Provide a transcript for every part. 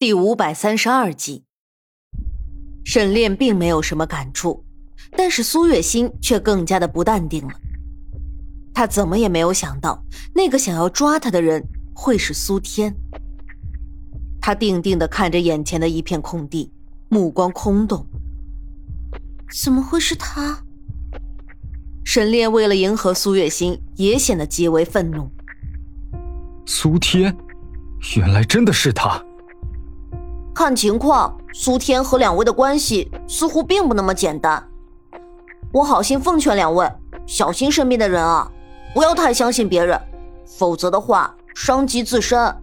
第五百三十二集，沈炼并没有什么感触，但是苏月心却更加的不淡定了。他怎么也没有想到，那个想要抓他的人会是苏天。他定定的看着眼前的一片空地，目光空洞。怎么会是他？沈炼为了迎合苏月心，也显得极为愤怒。苏天，原来真的是他。看情况，苏天和两位的关系似乎并不那么简单。我好心奉劝两位，小心身边的人啊，不要太相信别人，否则的话伤及自身。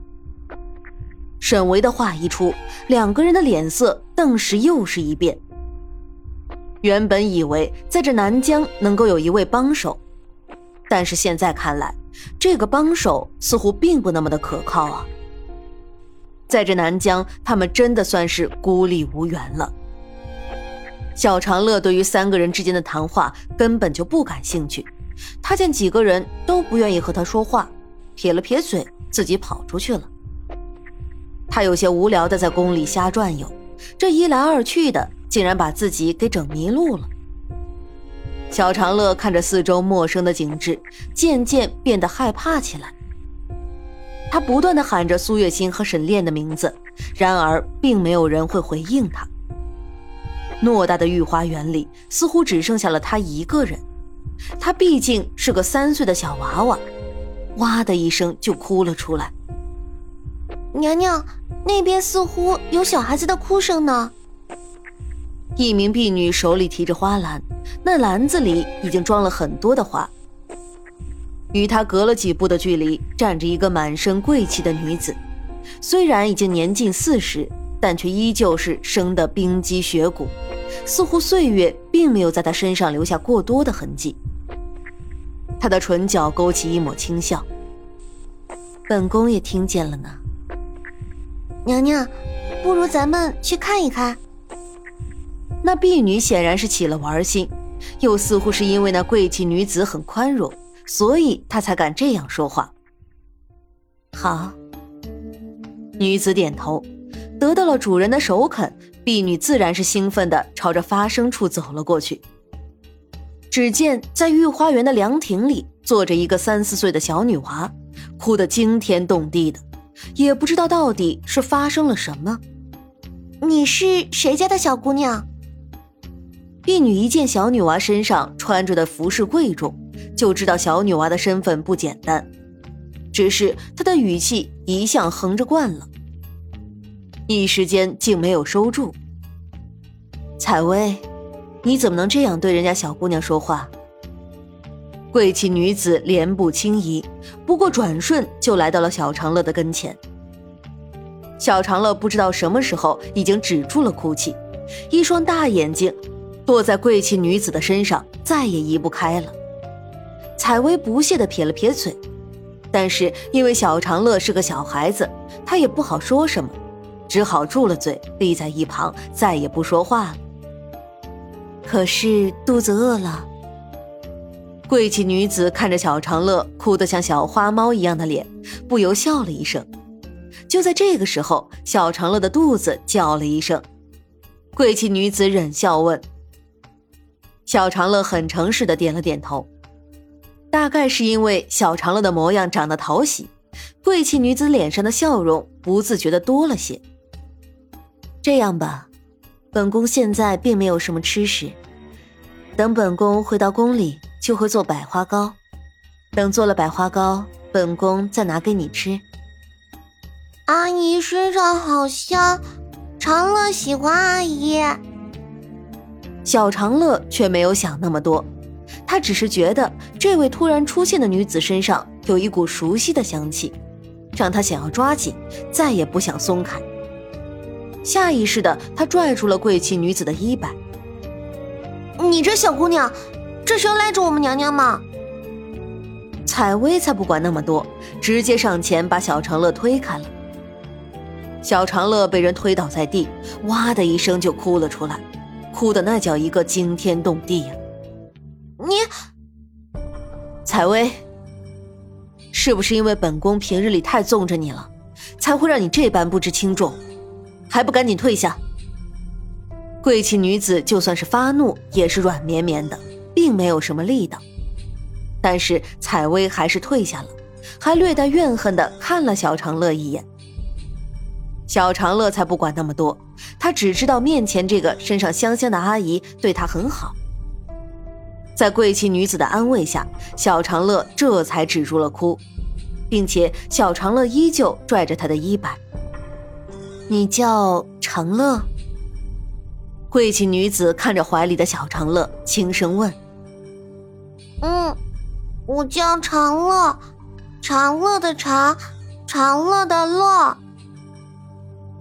沈维的话一出，两个人的脸色顿时又是一变。原本以为在这南疆能够有一位帮手，但是现在看来，这个帮手似乎并不那么的可靠啊。在这南疆，他们真的算是孤立无援了。小长乐对于三个人之间的谈话根本就不感兴趣，他见几个人都不愿意和他说话，撇了撇嘴，自己跑出去了。他有些无聊的在宫里瞎转悠，这一来二去的，竟然把自己给整迷路了。小长乐看着四周陌生的景致，渐渐变得害怕起来。他不断的喊着苏月心和沈炼的名字，然而并没有人会回应他。偌大的御花园里，似乎只剩下了他一个人。他毕竟是个三岁的小娃娃，哇的一声就哭了出来。娘娘，那边似乎有小孩子的哭声呢。一名婢女手里提着花篮，那篮子里已经装了很多的花。与他隔了几步的距离，站着一个满身贵气的女子，虽然已经年近四十，但却依旧是生得冰肌雪骨，似乎岁月并没有在她身上留下过多的痕迹。她的唇角勾起一抹轻笑：“本宫也听见了呢。”娘娘，不如咱们去看一看。那婢女显然是起了玩心，又似乎是因为那贵气女子很宽容。所以他才敢这样说话。好，女子点头，得到了主人的首肯，婢女自然是兴奋的朝着发声处走了过去。只见在御花园的凉亭里，坐着一个三四岁的小女娃，哭得惊天动地的，也不知道到底是发生了什么。你是谁家的小姑娘？婢女一见小女娃身上穿着的服饰贵重。就知道小女娃的身份不简单，只是她的语气一向横着惯了，一时间竟没有收住。采薇，你怎么能这样对人家小姑娘说话？贵气女子莲步轻移，不过转瞬就来到了小长乐的跟前。小长乐不知道什么时候已经止住了哭泣，一双大眼睛落在贵气女子的身上，再也移不开了。采薇不屑的撇了撇嘴，但是因为小长乐是个小孩子，他也不好说什么，只好住了嘴，立在一旁，再也不说话了。可是肚子饿了。贵气女子看着小长乐哭得像小花猫一样的脸，不由笑了一声。就在这个时候，小长乐的肚子叫了一声，贵气女子忍笑问：“小长乐很诚实的点了点头。”大概是因为小长乐的模样长得讨喜，贵气女子脸上的笑容不自觉的多了些。这样吧，本宫现在并没有什么吃食，等本宫回到宫里就会做百花糕，等做了百花糕，本宫再拿给你吃。阿姨身上好香，长乐喜欢阿姨。小长乐却没有想那么多。他只是觉得这位突然出现的女子身上有一股熟悉的香气，让他想要抓紧，再也不想松开。下意识的，他拽住了贵气女子的衣摆。你这小姑娘，这是要赖着我们娘娘吗？采薇才不管那么多，直接上前把小长乐推开了。小长乐被人推倒在地，哇的一声就哭了出来，哭的那叫一个惊天动地呀！你，采薇，是不是因为本宫平日里太纵着你了，才会让你这般不知轻重？还不赶紧退下！贵气女子就算是发怒，也是软绵绵的，并没有什么力道。但是采薇还是退下了，还略带怨恨的看了小长乐一眼。小长乐才不管那么多，他只知道面前这个身上香香的阿姨对他很好。在贵气女子的安慰下，小长乐这才止住了哭，并且小长乐依旧拽着他的衣摆。你叫长乐？贵气女子看着怀里的小长乐，轻声问：“嗯，我叫长乐，长乐的长，长乐的乐。”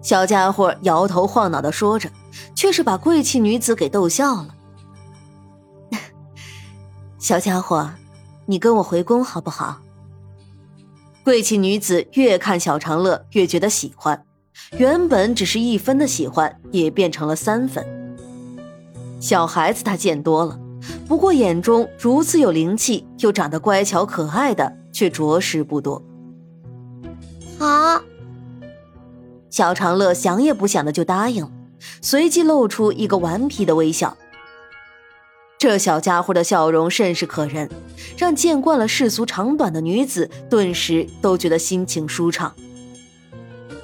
小家伙摇头晃脑的说着，却是把贵气女子给逗笑了。小家伙，你跟我回宫好不好？贵气女子越看小长乐越觉得喜欢，原本只是一分的喜欢，也变成了三分。小孩子他见多了，不过眼中如此有灵气又长得乖巧可爱的，却着实不多。好。小长乐想也不想的就答应了，随即露出一个顽皮的微笑。这小家伙的笑容甚是可人，让见惯了世俗长短的女子顿时都觉得心情舒畅。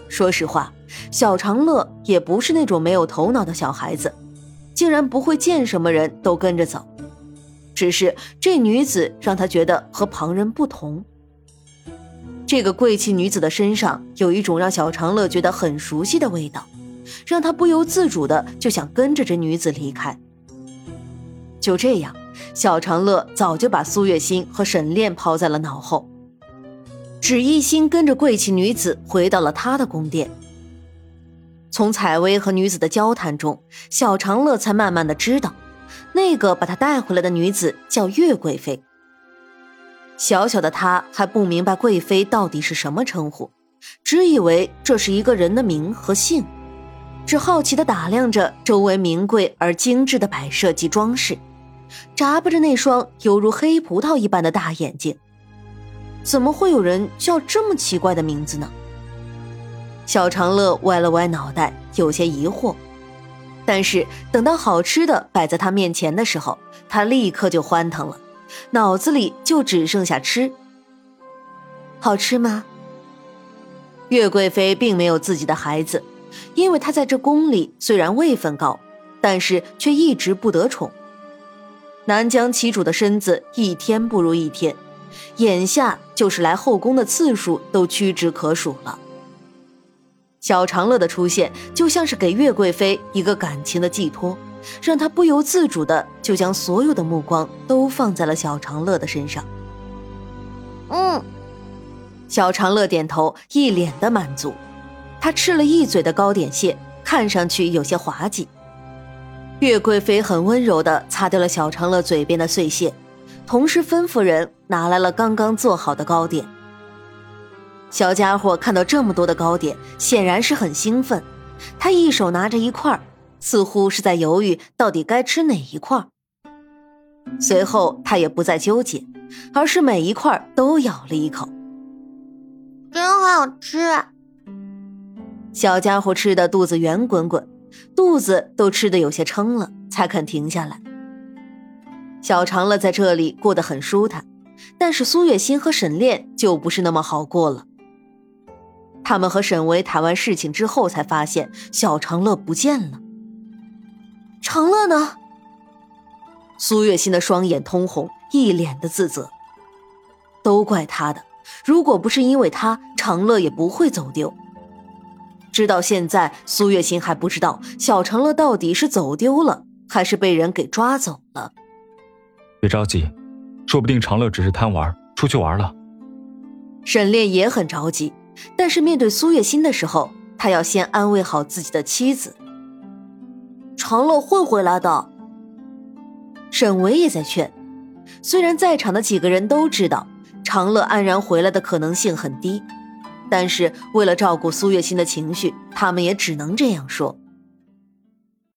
说实话，小长乐也不是那种没有头脑的小孩子，竟然不会见什么人都跟着走，只是这女子让他觉得和旁人不同。这个贵气女子的身上有一种让小长乐觉得很熟悉的味道，让他不由自主的就想跟着这女子离开。就这样，小长乐早就把苏月心和沈炼抛在了脑后，只一心跟着贵气女子回到了他的宫殿。从采薇和女子的交谈中，小长乐才慢慢的知道，那个把他带回来的女子叫月贵妃。小小的他还不明白贵妃到底是什么称呼，只以为这是一个人的名和姓，只好奇的打量着周围名贵而精致的摆设及装饰，眨巴着那双犹如黑葡萄一般的大眼睛。怎么会有人叫这么奇怪的名字呢？小长乐歪了歪脑袋，有些疑惑。但是等到好吃的摆在他面前的时候，他立刻就欢腾了。脑子里就只剩下吃。好吃吗？岳贵妃并没有自己的孩子，因为她在这宫里虽然位分高，但是却一直不得宠。南疆旗主的身子一天不如一天，眼下就是来后宫的次数都屈指可数了。小长乐的出现就像是给岳贵妃一个感情的寄托。让她不由自主的就将所有的目光都放在了小长乐的身上。嗯，小长乐点头，一脸的满足。他吃了一嘴的糕点屑，看上去有些滑稽。岳贵妃很温柔的擦掉了小长乐嘴边的碎屑，同时吩咐人拿来了刚刚做好的糕点。小家伙看到这么多的糕点，显然是很兴奋。他一手拿着一块似乎是在犹豫到底该吃哪一块。随后他也不再纠结，而是每一块都咬了一口。真好吃！小家伙吃的肚子圆滚滚，肚子都吃的有些撑了，才肯停下来。小长乐在这里过得很舒坦，但是苏月心和沈炼就不是那么好过了。他们和沈维谈完事情之后，才发现小长乐不见了。长乐呢？苏月心的双眼通红，一脸的自责。都怪他的，如果不是因为他，长乐也不会走丢。直到现在，苏月心还不知道小长乐到底是走丢了，还是被人给抓走了。别着急，说不定长乐只是贪玩，出去玩了。沈炼也很着急，但是面对苏月心的时候，他要先安慰好自己的妻子。长乐会回来的。沈维也在劝，虽然在场的几个人都知道长乐安然回来的可能性很低，但是为了照顾苏月心的情绪，他们也只能这样说。